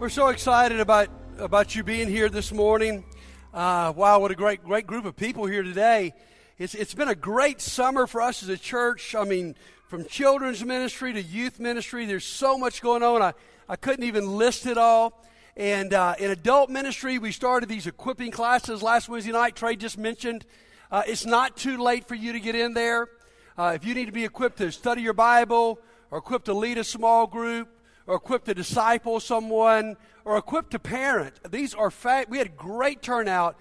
We're so excited about about you being here this morning. Uh, wow, what a great great group of people here today. It's it's been a great summer for us as a church. I mean, from children's ministry to youth ministry, there's so much going on. I I couldn't even list it all. And uh, in adult ministry, we started these equipping classes last Wednesday night. Trey just mentioned. Uh, it's not too late for you to get in there. Uh, if you need to be equipped to study your Bible or equipped to lead a small group or equipped to disciple someone, or equipped to parent. These are fact. We had great turnout.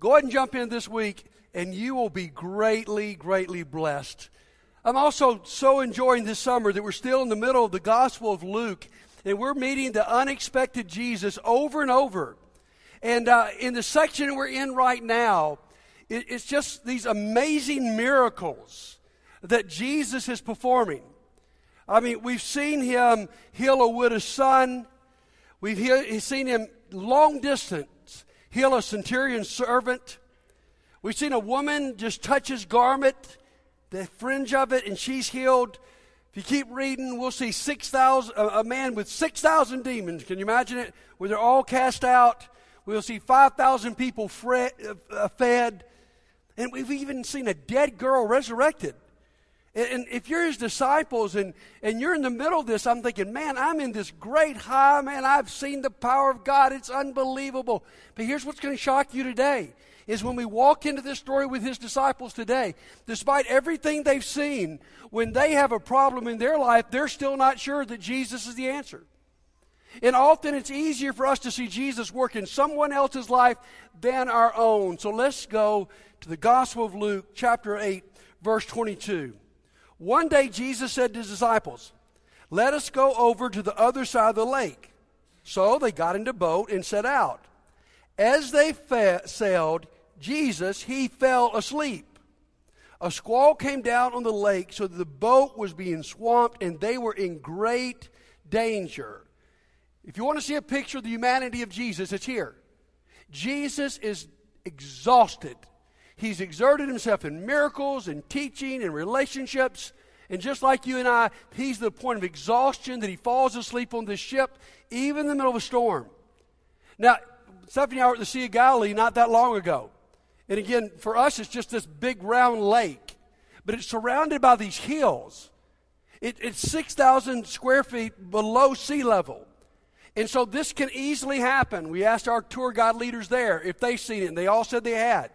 Go ahead and jump in this week, and you will be greatly, greatly blessed. I'm also so enjoying this summer that we're still in the middle of the Gospel of Luke, and we're meeting the unexpected Jesus over and over. And uh, in the section we're in right now, it, it's just these amazing miracles that Jesus is performing. I mean, we've seen him heal a widow's son. We've he- seen him long distance heal a centurion servant. We've seen a woman just touch his garment, the fringe of it, and she's healed. If you keep reading, we'll see 6,000, a man with 6,000 demons. Can you imagine it? Where they're all cast out. We'll see 5,000 people uh, fed. And we've even seen a dead girl resurrected. And if you're his disciples and, and you're in the middle of this, I'm thinking, man, I'm in this great high, man. I've seen the power of God. It's unbelievable. But here's what's going to shock you today is when we walk into this story with his disciples today, despite everything they've seen, when they have a problem in their life, they're still not sure that Jesus is the answer. And often it's easier for us to see Jesus work in someone else's life than our own. So let's go to the Gospel of Luke, chapter 8, verse 22. One day Jesus said to his disciples, Let us go over to the other side of the lake. So they got into boat and set out. As they fa- sailed, Jesus, he fell asleep. A squall came down on the lake so that the boat was being swamped and they were in great danger. If you want to see a picture of the humanity of Jesus, it's here. Jesus is exhausted. He's exerted himself in miracles and teaching and relationships. And just like you and I, he's to the point of exhaustion that he falls asleep on this ship, even in the middle of a storm. Now, Stephanie and I were at the Sea of Galilee not that long ago. And again, for us, it's just this big round lake, but it's surrounded by these hills. It, it's 6,000 square feet below sea level. And so this can easily happen. We asked our tour guide leaders there if they've seen it, and they all said they had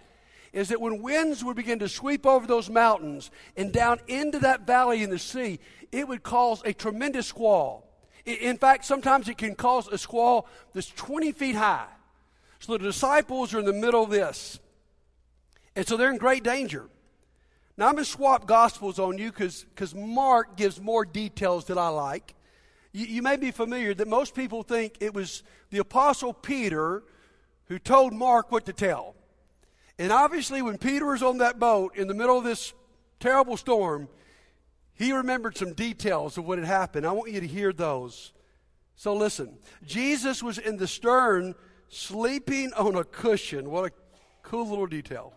is that when winds would begin to sweep over those mountains and down into that valley in the sea, it would cause a tremendous squall. In fact, sometimes it can cause a squall that's 20 feet high. So the disciples are in the middle of this. And so they're in great danger. Now, I'm going to swap gospels on you because Mark gives more details that I like. You, you may be familiar that most people think it was the Apostle Peter who told Mark what to tell. And obviously, when Peter was on that boat in the middle of this terrible storm, he remembered some details of what had happened. I want you to hear those. So listen. Jesus was in the stern sleeping on a cushion. What a cool little detail.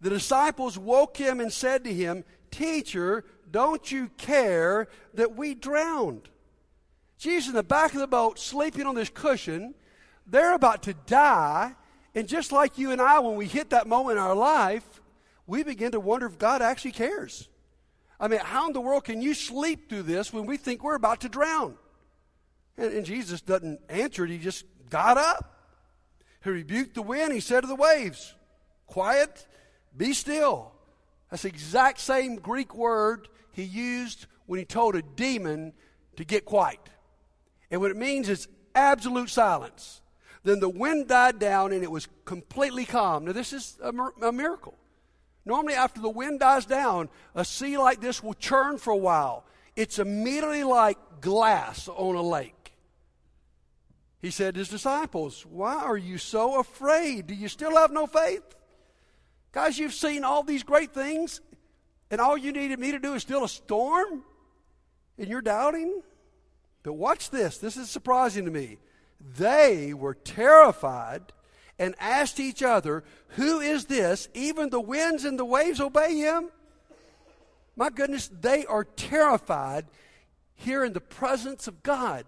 The disciples woke him and said to him, Teacher, don't you care that we drowned? Jesus in the back of the boat, sleeping on this cushion. They're about to die. And just like you and I, when we hit that moment in our life, we begin to wonder if God actually cares. I mean, how in the world can you sleep through this when we think we're about to drown? And, and Jesus doesn't answer it, he just got up. He rebuked the wind, he said to the waves, Quiet, be still. That's the exact same Greek word he used when he told a demon to get quiet. And what it means is absolute silence. Then the wind died down and it was completely calm. Now, this is a, a miracle. Normally, after the wind dies down, a sea like this will churn for a while. It's immediately like glass on a lake. He said to his disciples, Why are you so afraid? Do you still have no faith? Guys, you've seen all these great things, and all you needed me to do is still a storm? And you're doubting? But watch this. This is surprising to me. They were terrified and asked each other, Who is this? Even the winds and the waves obey him? My goodness, they are terrified here in the presence of God.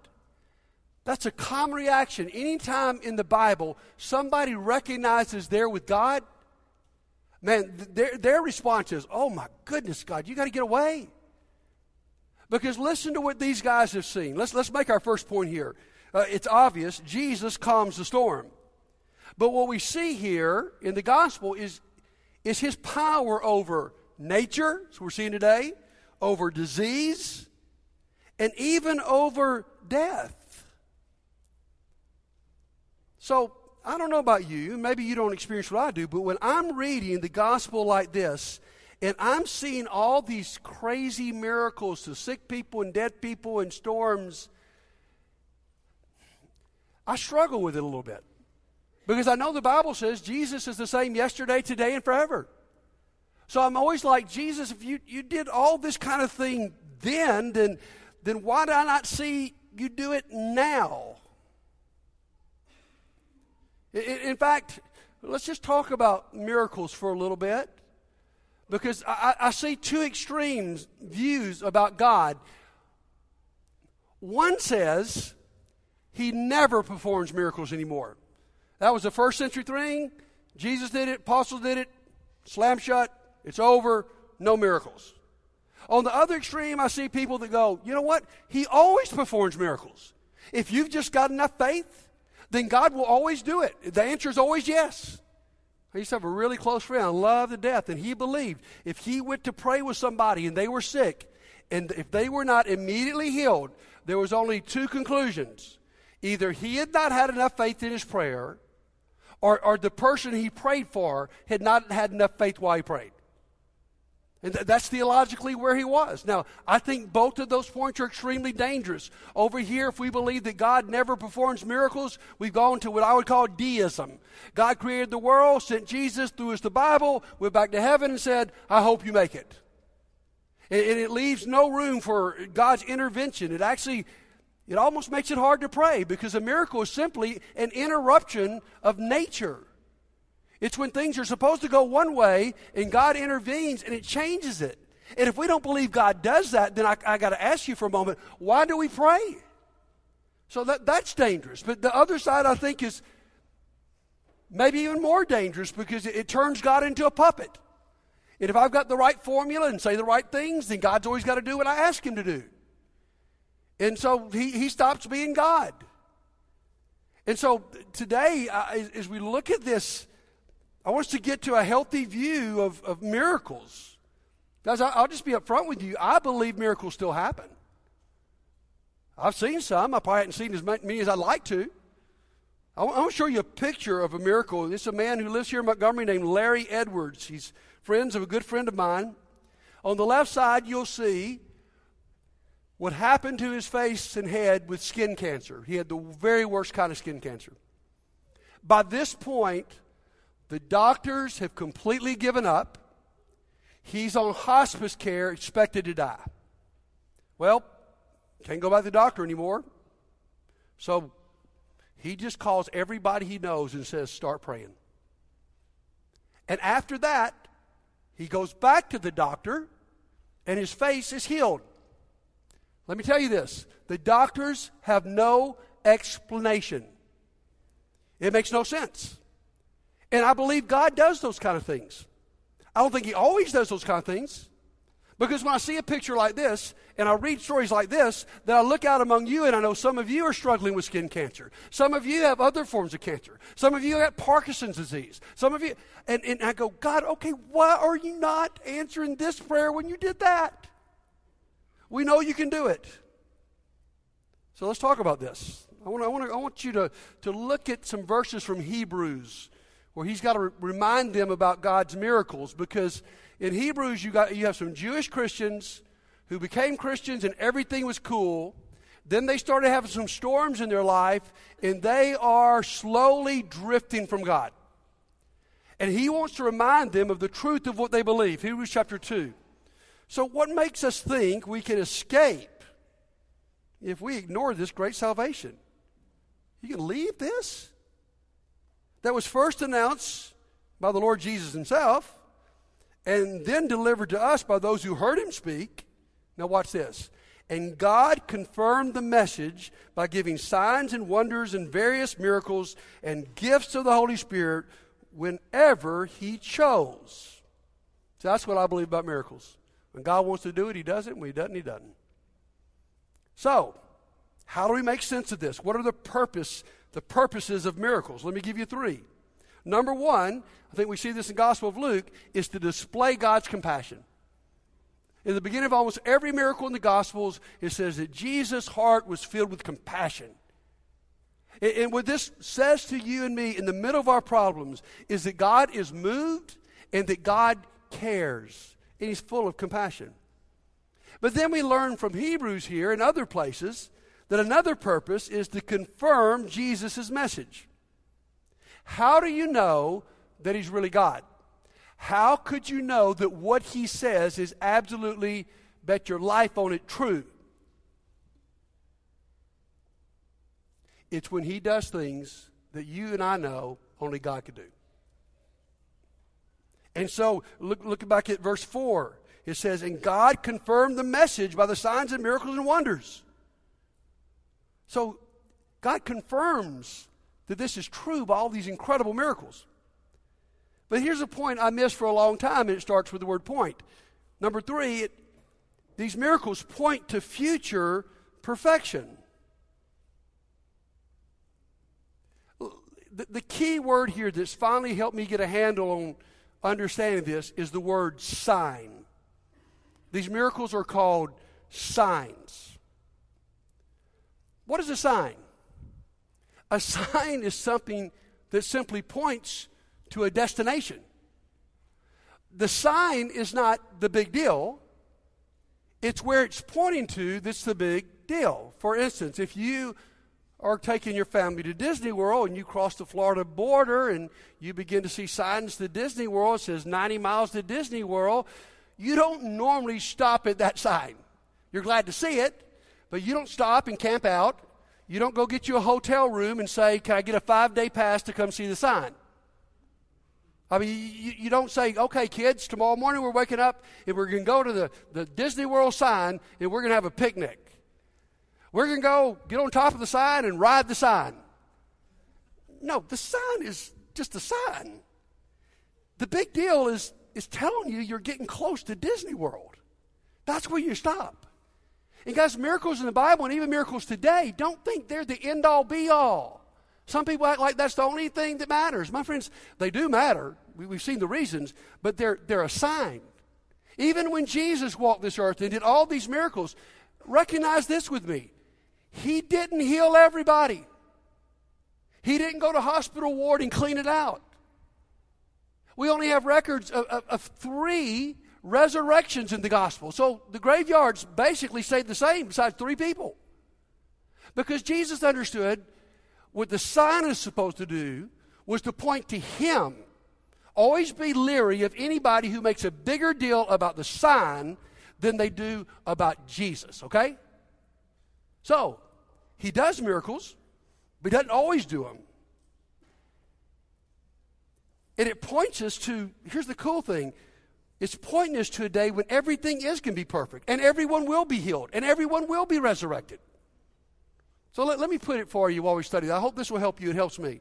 That's a common reaction. Anytime in the Bible somebody recognizes they're with God, man, their, their response is, oh my goodness, God, you got to get away. Because listen to what these guys have seen. Let's, let's make our first point here. Uh, it's obvious Jesus calms the storm. But what we see here in the gospel is, is his power over nature, as we're seeing today, over disease, and even over death. So, I don't know about you, maybe you don't experience what I do, but when I'm reading the gospel like this, and I'm seeing all these crazy miracles to sick people and dead people and storms, I struggle with it a little bit. Because I know the Bible says Jesus is the same yesterday, today, and forever. So I'm always like, Jesus, if you, you did all this kind of thing then, then, then why do I not see you do it now? In, fact, let's just talk about miracles for a little bit. Because I, I see two extremes views about God. One says he never performs miracles anymore. That was a first century thing. Jesus did it, apostles did it, slam shut, it's over, no miracles. On the other extreme, I see people that go, you know what? He always performs miracles. If you've just got enough faith, then God will always do it. The answer is always yes. I used to have a really close friend I loved to death, and he believed if he went to pray with somebody and they were sick, and if they were not immediately healed, there was only two conclusions. Either he had not had enough faith in his prayer, or, or the person he prayed for had not had enough faith while he prayed. And th- that's theologically where he was. Now, I think both of those points are extremely dangerous. Over here, if we believe that God never performs miracles, we've gone to what I would call deism. God created the world, sent Jesus through us the Bible, went back to heaven and said, I hope you make it. And, and it leaves no room for God's intervention. It actually it almost makes it hard to pray because a miracle is simply an interruption of nature. It's when things are supposed to go one way and God intervenes and it changes it. And if we don't believe God does that, then I, I got to ask you for a moment why do we pray? So that, that's dangerous. But the other side, I think, is maybe even more dangerous because it, it turns God into a puppet. And if I've got the right formula and say the right things, then God's always got to do what I ask Him to do. And so he, he stops being God. And so today, uh, as, we look at this, I want us to get to a healthy view of, of miracles. Guys, I, I'll just be upfront with you. I believe miracles still happen. I've seen some. I probably haven't seen as many as I'd like to. I want to show you a picture of a miracle. It's a man who lives here in Montgomery named Larry Edwards. He's friends of a good friend of mine. On the left side, you'll see what happened to his face and head with skin cancer. He had the very worst kind of skin cancer. By this point, the doctors have completely given up. He's on hospice care, expected to die. Well, can't go by the doctor anymore. So he just calls everybody he knows and says, Start praying. And after that, he goes back to the doctor, and his face is healed. Let me tell you this the doctors have no explanation. It makes no sense. And I believe God does those kind of things. I don't think He always does those kind of things. Because when I see a picture like this and I read stories like this, then I look out among you and I know some of you are struggling with skin cancer. Some of you have other forms of cancer. Some of you have Parkinson's disease. Some of you, and, and I go, God, okay, why are you not answering this prayer when you did that? We know you can do it. So let's talk about this. I want, I want, I want you to, to look at some verses from Hebrews where he's got to re- remind them about God's miracles because in Hebrews you, got, you have some Jewish Christians who became Christians and everything was cool. Then they started having some storms in their life and they are slowly drifting from God. And he wants to remind them of the truth of what they believe. Hebrews chapter 2. So, what makes us think we can escape if we ignore this great salvation? You can leave this? That was first announced by the Lord Jesus himself and then delivered to us by those who heard him speak. Now, watch this. And God confirmed the message by giving signs and wonders and various miracles and gifts of the Holy Spirit whenever He chose. So that's what I believe about miracles. When God wants to do it, He does it. When He doesn't, He doesn't. So, how do we make sense of this? What are the purpose, the purposes of miracles? Let me give you three. Number one, I think we see this in Gospel of Luke, is to display God's compassion. In the beginning of almost every miracle in the Gospels, it says that Jesus' heart was filled with compassion. And what this says to you and me in the middle of our problems is that God is moved and that God cares, and He's full of compassion. But then we learn from Hebrews here and other places that another purpose is to confirm Jesus' message. How do you know that He's really God? How could you know that what He says is absolutely, bet your life on it, true? It's when He does things that you and I know only God could do. And so, look, look back at verse 4. It says, And God confirmed the message by the signs and miracles and wonders. So, God confirms that this is true by all these incredible miracles. But here's a point I missed for a long time, and it starts with the word point. Number three, it, these miracles point to future perfection. The, the key word here that's finally helped me get a handle on understanding this is the word sign. These miracles are called signs. What is a sign? A sign is something that simply points to a destination. The sign is not the big deal, it's where it's pointing to that's the big deal. For instance, if you are taking your family to Disney World and you cross the Florida border and you begin to see signs to Disney World, it says 90 miles to Disney World, you don't normally stop at that sign. You're glad to see it, but you don't stop and camp out. You don't go get you a hotel room and say, Can I get a five day pass to come see the sign? I mean, you, you, don't say, okay, kids, tomorrow morning we're waking up and we're going to go to the, the Disney World sign and we're going to have a picnic. We're going to go get on top of the sign and ride the sign. No, the sign is just a sign. The big deal is, is telling you you're getting close to Disney World. That's where you stop. And guys, miracles in the Bible and even miracles today, don't think they're the end all be all. Some people act like that's the only thing that matters. My friends, they do matter. We, have seen the reasons, but they're, they're a sign. Even when Jesus walked this earth and did all these miracles, recognize this with me. He didn't heal everybody. He didn't go to hospital ward and clean it out. We only have records of, of, of three resurrections in the gospel. So the graveyards basically stayed the same, besides three people. Because Jesus understood what the sign is supposed to do was to point to Him. Always be leery of anybody who makes a bigger deal about the sign than they do about Jesus, okay? So, He does miracles, but He doesn't always do them. And it points us to here's the cool thing it's pointing us to a day when everything is going to be perfect, and everyone will be healed, and everyone will be resurrected. So let, let me put it for you while we study. I hope this will help you. It helps me.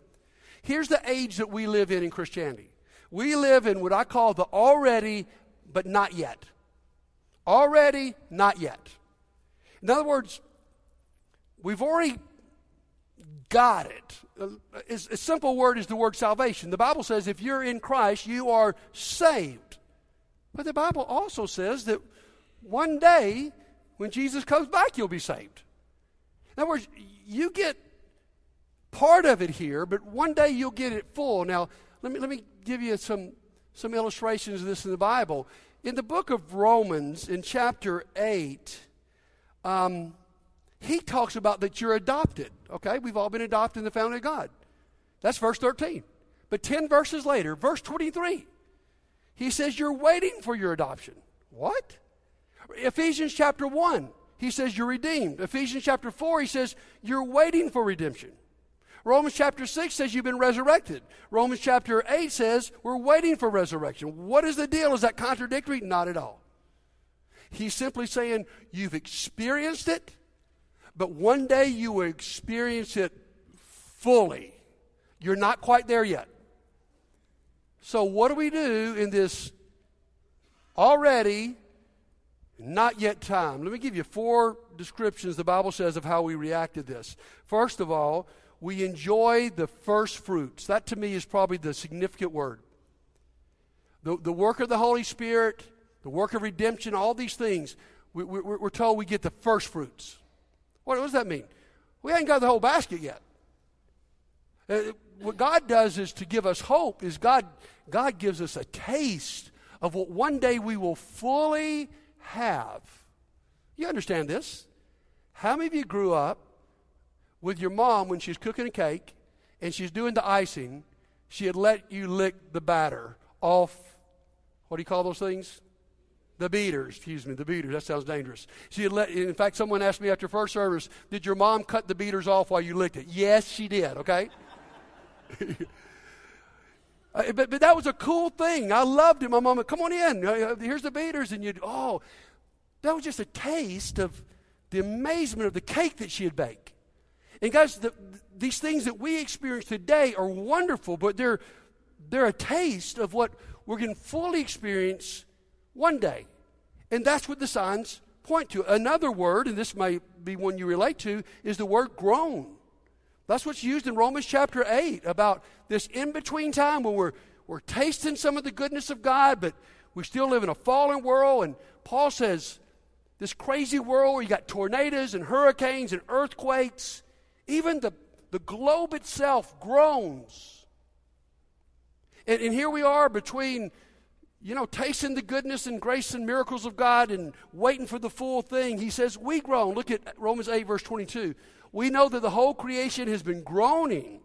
Here's the age that we live in in Christianity. We live in what I call the already, but not yet. Already, not yet. In other words, we've already got it. A, a simple word is the word salvation. The Bible says if you're in Christ, you are saved. But the Bible also says that one day, when Jesus comes back, you'll be saved. In other words, you get part of it here, but one day you'll get it full. Now, let me, let me give you some, some illustrations of this in the Bible. In the book of Romans, in chapter 8, um, he talks about that you're adopted. Okay, we've all been adopted in the family of God. That's verse 13. But 10 verses later, verse 23, he says you're waiting for your adoption. What? Ephesians chapter 1, he says you're redeemed. Ephesians chapter 4, he says you're waiting for redemption. Romans chapter 6 says you've been resurrected. Romans chapter 8 says we're waiting for resurrection. What is the deal? Is that contradictory? Not at all. He's simply saying, You've experienced it, but one day you will experience it fully. You're not quite there yet. So, what do we do in this already not yet time? Let me give you four descriptions the Bible says of how we react to this. First of all, we enjoy the first fruits. That to me is probably the significant word. The, the work of the Holy Spirit, the work of redemption, all these things, we, we, we're told we get the first fruits. What, what does that mean? We ain't got the whole basket yet. Uh, what God does is to give us hope, is God, God gives us a taste of what one day we will fully have. You understand this? How many of you grew up with your mom when she's cooking a cake and she's doing the icing? She had let you lick the batter off, what do you call those things? The beaters, excuse me, the beaters. That sounds dangerous. She let, in fact, someone asked me after first service, Did your mom cut the beaters off while you licked it? Yes, she did, okay? Uh, but, but that was a cool thing. I loved it. My mom come on in. Uh, here's the beaters. And you'd, oh, that was just a taste of the amazement of the cake that she had baked. And guys, the, these things that we experience today are wonderful, but they're, they're a taste of what we're going to fully experience one day. And that's what the signs point to. Another word, and this may be one you relate to, is the word groan. That's what's used in Romans chapter 8 about this in between time when we're, we're tasting some of the goodness of God, but we still live in a fallen world. And Paul says, this crazy world where you got tornadoes and hurricanes and earthquakes, even the, the globe itself groans. And, and here we are between, you know, tasting the goodness and grace and miracles of God and waiting for the full thing. He says, We groan. Look at Romans 8, verse 22 we know that the whole creation has been groaning,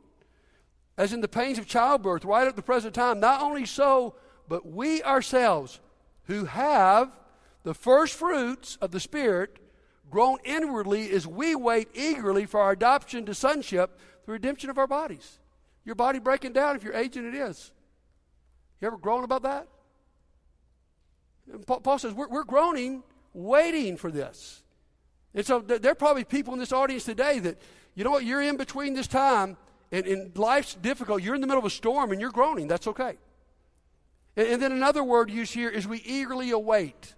as in the pains of childbirth, right at the present time. Not only so, but we ourselves, who have the first fruits of the Spirit, groan inwardly as we wait eagerly for our adoption to sonship, the redemption of our bodies. Your body breaking down if you're aging, it is. You ever groan about that? Paul says we're, we're groaning, waiting for this. And so there are probably people in this audience today that, you know what, you're in between this time and, and life's difficult. You're in the middle of a storm and you're groaning. That's okay. And, and then another word used here is we eagerly await.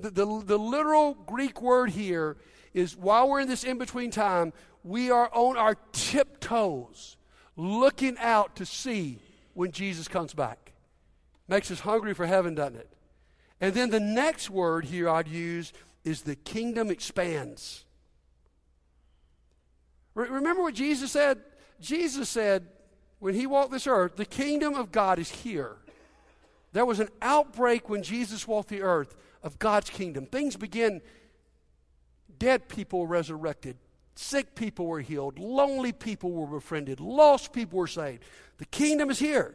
The, the, the literal Greek word here is while we're in this in between time, we are on our tiptoes looking out to see when Jesus comes back. Makes us hungry for heaven, doesn't it? And then the next word here I'd use is the kingdom expands. Re- remember what Jesus said? Jesus said, when he walked this earth, the kingdom of God is here. There was an outbreak when Jesus walked the earth of God's kingdom. Things began, dead people resurrected, sick people were healed, lonely people were befriended, lost people were saved. The kingdom is here.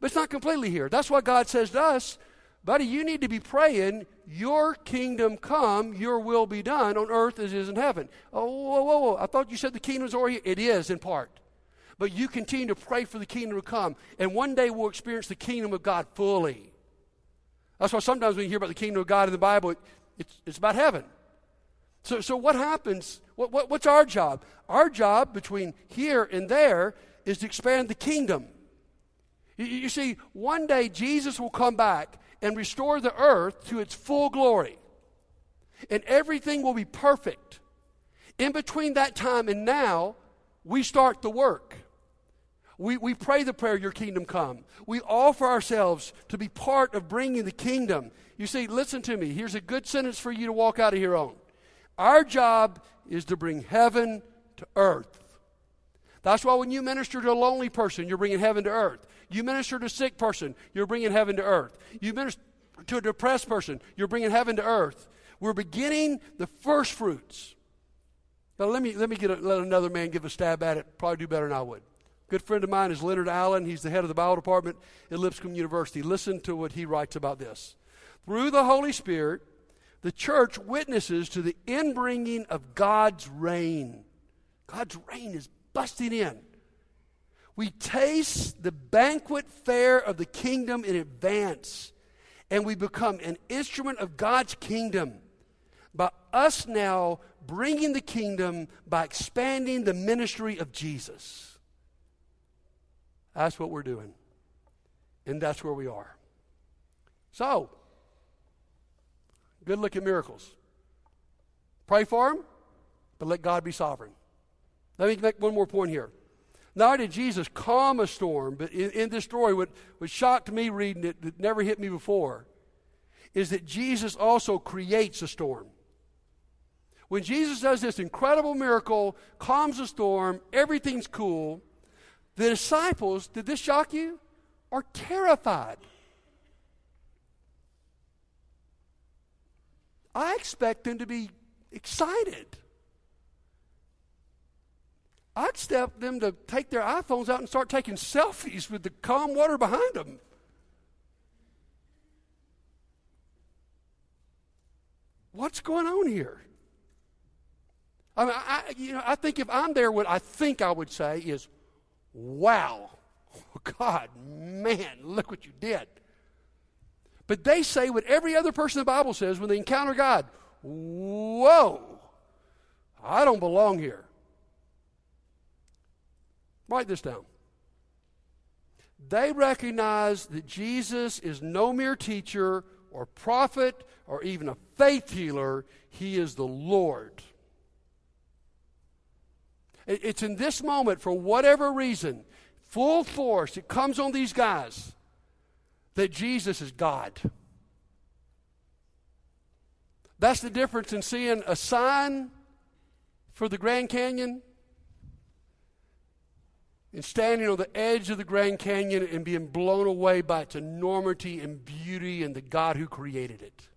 But it's not completely here. That's why God says to us, buddy, you need to be praying, Your kingdom come, Your will be done on earth as it is in heaven. Oh, whoa, whoa, whoa. I thought you said the kingdom's already. It is in part. But you continue to pray for the kingdom to come, and one day we'll experience the kingdom of God fully. That's why sometimes when you hear about the kingdom of God in the Bible, it, it's, it's about heaven. So, so what happens? What, what, what's our job? Our job between here and there is to expand the kingdom. You, you see, one day Jesus will come back and restore the earth to its full glory. And everything will be perfect. In between that time and now, we start the work. We, we pray the prayer, Your kingdom come. We offer ourselves to be part of bringing the kingdom. You see, listen to me. Here's a good sentence for you to walk out of here on. Our job is to bring heaven to earth. That's why when you minister to a lonely person, you're bringing heaven to earth. You minister to a sick person, you're bringing heaven to earth. You minister to a depressed person, you're bringing heaven to earth. We're beginning the first fruits. Now, let me, let me get a, let another man give a stab at it, probably do better than I would. Good friend of mine is Leonard Allen. He's the head of the Bible department at Lipscomb University. Listen to what he writes about this. Through the Holy Spirit, the church witnesses to the inbringing of God's reign. God's reign is busting in we taste the banquet fare of the kingdom in advance. and we become an instrument of God's kingdom by us now bringing the kingdom by expanding the ministry of Jesus. That's what we're doing. And that's where we are. So, good look at miracles. Pray for them, but let God be sovereign. Let me make one more point here. Not did Jesus calm a storm, but in, in this story, what, what shocked me reading it, that never hit me before, is that Jesus also creates a storm. When Jesus does this incredible miracle, calms a storm, everything's cool, the disciples, did this shock you? Are terrified. I expect them to be excited. I expect them to take their iPhones out and start taking selfies with the calm water behind them. What's going on here? I mean, I, you know, I think if I'm there, what I think I would say is, wow, God, man, look what you did. But they say what every other person in the Bible says when they encounter God whoa, I don't belong here. Write this down. They recognize that Jesus is no mere teacher or prophet or even a faith healer, he is the Lord. It's in this moment, for whatever reason, full force, it comes on these guys that Jesus is God. That's the difference in seeing a sign for the Grand Canyon and standing on the edge of the Grand Canyon and being blown away by its enormity and beauty and the God who created it.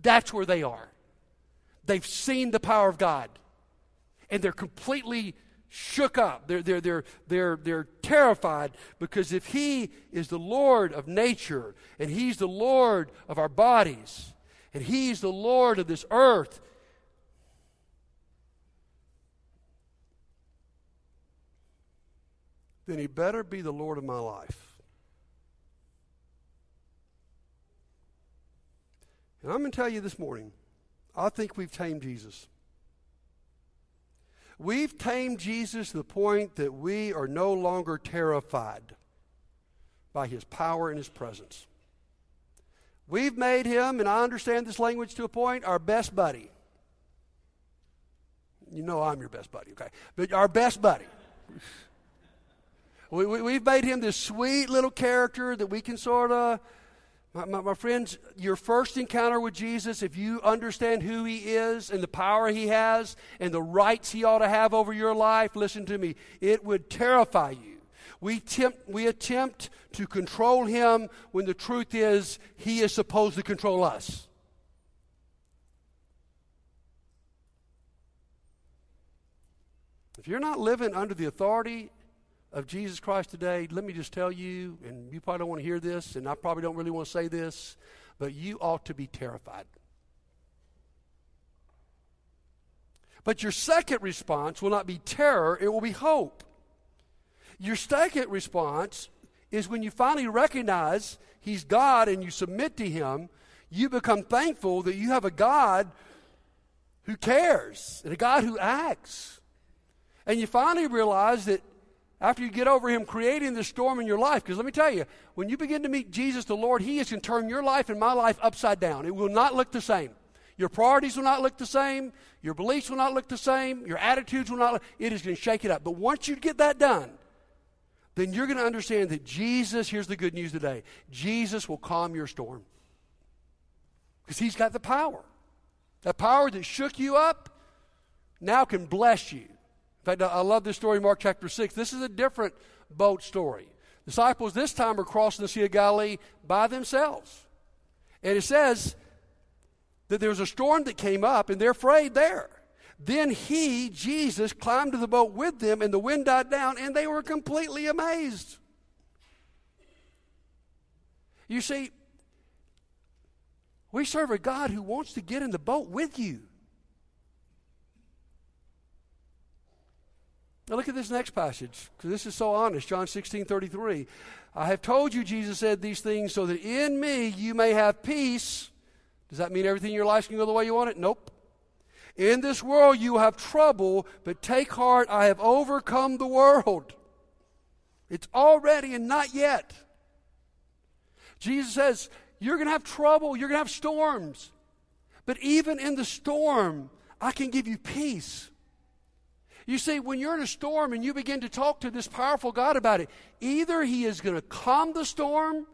That's where they are. They've seen the power of God and they're completely shook up. They're, they're, they're, they're, they're terrified because if He is the Lord of nature and He's the Lord of our bodies and He's the Lord of this earth, then He better be the Lord of my life. And I'm going to tell you this morning, I think we've tamed Jesus. We've tamed Jesus to the point that we are no longer terrified by his power and his presence. We've made him, and I understand this language to a point, our best buddy. You know I'm your best buddy, okay? But our best buddy. We, we, we've made him this sweet little character that we can sort of my, my, my, friends, your first encounter with Jesus, if you understand who he is and the power he has and the rights he ought to have over your life, listen to me, it would terrify you. We, tempt, we attempt to control him when the truth is he is supposed to control us. If you're not living under the authority of Jesus Christ today, let me just tell you, and you probably don't want to hear this, and I probably don't really want to say this, but you ought to be terrified. But your second response will not be terror, it will be hope. Your second response is when you finally recognize He's God and you submit to Him, you become thankful that you have a God who cares and a God who acts. And you finally realize that after you get over Him creating the storm in your life. Because let me tell you, when you begin to meet Jesus the Lord, He is going to turn your life and my life upside down. It will not look the same. Your priorities will not look the same. Your beliefs will not look the same. Your attitudes will not look, it is going to shake it up. But once you get that done, then you're going to understand that Jesus, here's the good news today Jesus will calm your storm. Because He's got the power. That power that shook you up now can bless you fact, I love this story in Mark chapter 6. This is a different boat story. Disciples this time are crossing the Sea of Galilee by themselves. And it says that there was a storm that came up and they're afraid there. Then he, Jesus, climbed to the boat with them and the wind died down and they were completely amazed. You see, we serve a God who wants to get in the boat with you. Now look at this next passage, because this is so honest. John 16, 33. I have told you, Jesus said these things, so that in me you may have peace. Does that mean everything in your life can go the way you want it? Nope. In this world you have trouble, but take heart, I have overcome the world. It's already and not yet. Jesus says, You're going to have trouble, you're going to have storms. But even in the storm, I can give you peace. You see, when you're in a storm and you begin to talk to this powerful God about it, either He is going to calm the storm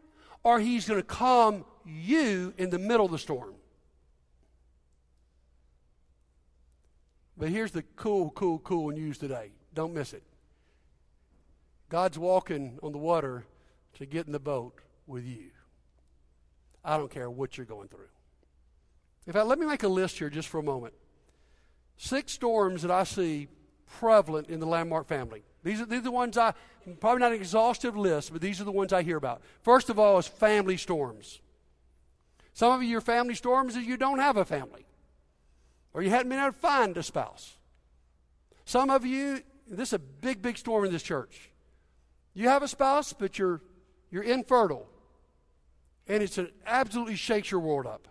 or He's going to calm you in the middle of the storm. But here's the cool, cool, cool news today. Don't miss it. God's walking on the water to get in the boat with you. I don't care what you're going through. In fact, let me make a list here just for a moment. Six storms that I see prevalent in the landmark family. These are, these are the ones I, probably not an exhaustive list, but these are the ones I hear about. First of all is family storms. Some of you, your family storms is you don't have a family, or you hadn't been able to find a spouse. Some of you, this is a big, big storm in this church. You have a spouse, but you're, you're infertile, and it's an, absolutely shakes your world up.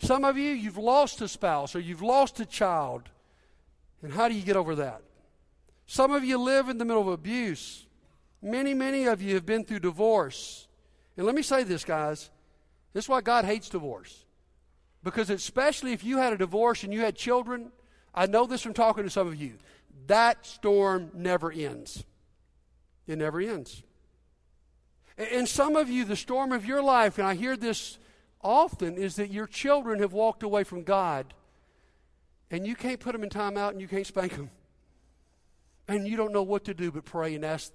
Some of you, you've lost a spouse or you've lost a child and how do you get over that? Some of you live in the middle of abuse. Many, many of you have been through divorce. And let me say this, guys. This is why God hates divorce. Because especially if you had a divorce and you had children, I know this from talking to some of you, that storm never ends. It never ends. And some of you, the storm of your life, and I hear this often, is that your children have walked away from God and you can't put them in timeout and you can't spank them. And you don't know what to do but pray and ask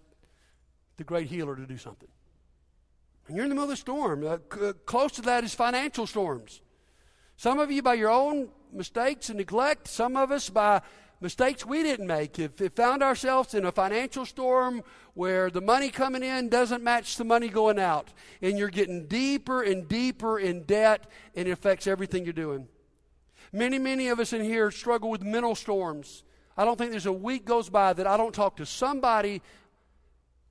the great healer to do something. And you're in the middle of a storm. Uh, c- uh, close to that is financial storms. Some of you by your own mistakes and neglect, some of us by mistakes we didn't make. If, if found ourselves in a financial storm where the money coming in doesn't match the money going out, and you're getting deeper and deeper in debt, and it affects everything you're doing. Many, many of us in here struggle with mental storms. I don't think there's a week goes by that I don't talk to somebody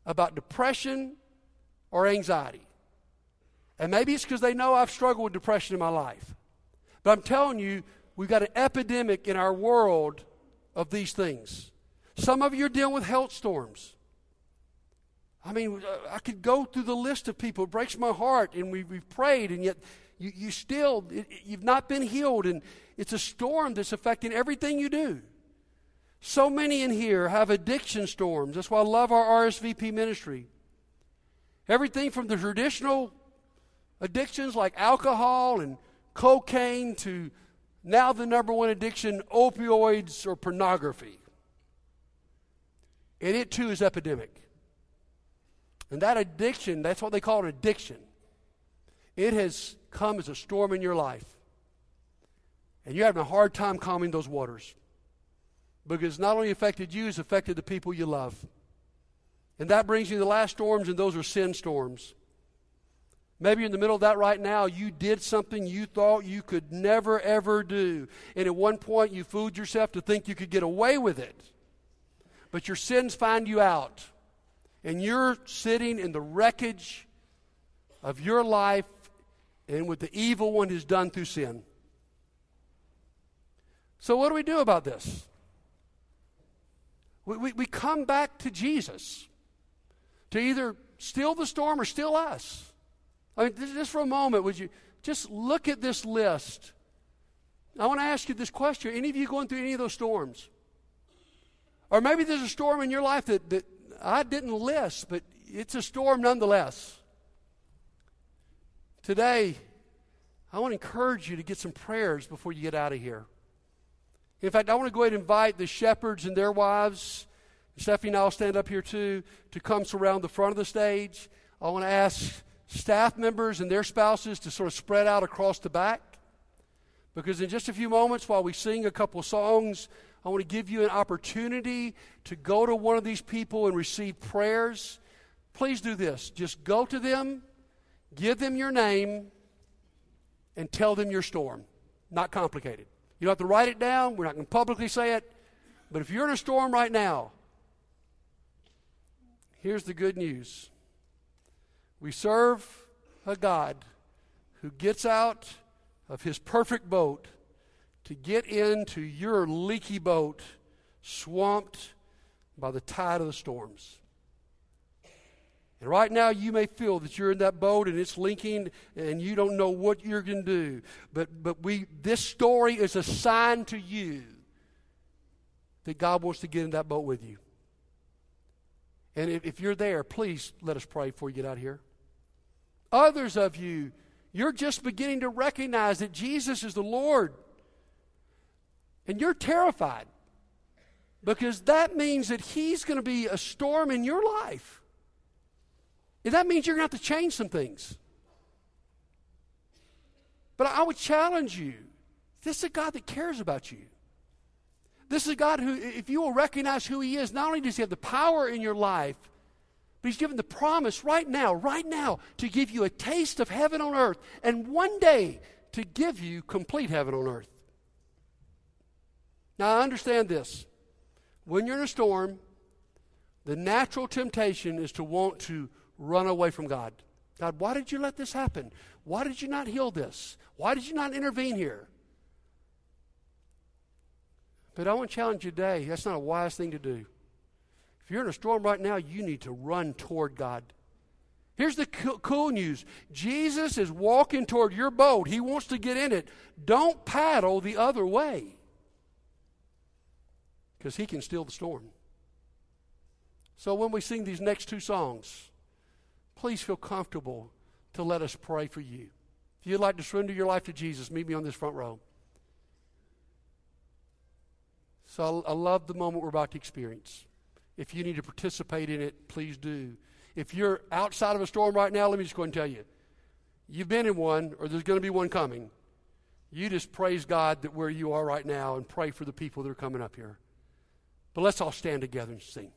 about depression or anxiety. And maybe it's because they know I've struggled with depression in my life. But I'm telling you, we've got an epidemic in our world of these things. Some of you are dealing with health storms. I mean, uh, I could go through the list of people. It breaks my heart, and we've, we've prayed, and yet you, you still, it, you've not been healed, and it's a storm that's affecting everything you do. So many in here have addiction storms. That's why I love our RSVP ministry. Everything from the traditional addictions like alcohol and cocaine to now the number one addiction, opioids or pornography. And it too is epidemic. And that addiction, that's what they call an addiction. It has come as a storm in your life. And you're having a hard time calming those waters. Because not only affected you, it's affected the people you love. And that brings you to the last storms, and those are sin storms. Maybe in the middle of that right now. You did something you thought you could never, ever do. And at one point, you fooled yourself to think you could get away with it. But your sins find you out. And you're sitting in the wreckage of your life and what the evil one has done through sin. So, what do we do about this? We, we, we come back to Jesus to either still the storm or still us. I mean, just for a moment, would you just look at this list? I want to ask you this question. Any of you going through any of those storms? Or maybe there's a storm in your life that, that I didn't list, but it's a storm nonetheless. Today, I want to encourage you to get some prayers before you get out of here. In fact, I want to go ahead and invite the shepherds and their wives, Stephanie and I will stand up here too, to come surround the front of the stage. I want to ask staff members and their spouses to sort of spread out across the back. Because in just a few moments, while we sing a couple songs, I want to give you an opportunity to go to one of these people and receive prayers. Please do this. Just go to them, give them your name, and tell them your storm. Not complicated. You don't have to write it down. We're not going to publicly say it. But if you're in a storm right now, here's the good news we serve a God who gets out of his perfect boat to get into your leaky boat, swamped by the tide of the storms. And right now, you may feel that you're in that boat and it's linking and you don't know what you're going to do. But, but we, this story is a sign to you that God wants to get in that boat with you. And if, if you're there, please let us pray before you get out here. Others of you, you're just beginning to recognize that Jesus is the Lord. And you're terrified because that means that He's going to be a storm in your life. And that means you're going to have to change some things. But I would challenge you this is a God that cares about you. This is a God who, if you will recognize who He is, not only does He have the power in your life, but He's given the promise right now, right now, to give you a taste of heaven on earth, and one day to give you complete heaven on earth. Now, I understand this. When you're in a storm, the natural temptation is to want to run away from God. God, why did you let this happen? Why did you not heal this? Why did you not intervene here? But I want to challenge you today that's not a wise thing to do. If you're in a storm right now, you need to run toward God. Here's the cool news Jesus is walking toward your boat, He wants to get in it. Don't paddle the other way because He can still the storm. So when we sing these next two songs, please feel comfortable to let us pray for you. If you'd like to surrender your life to Jesus, meet me on this front row. So I, I love the moment we're about to experience. If you need to participate in it, please do. If you're outside of a storm right now, let me just go and tell you. You've been in one, or there's going to be one coming. You just praise God that where you are right now and pray for the people that are coming up here. But let's all stand together and sing.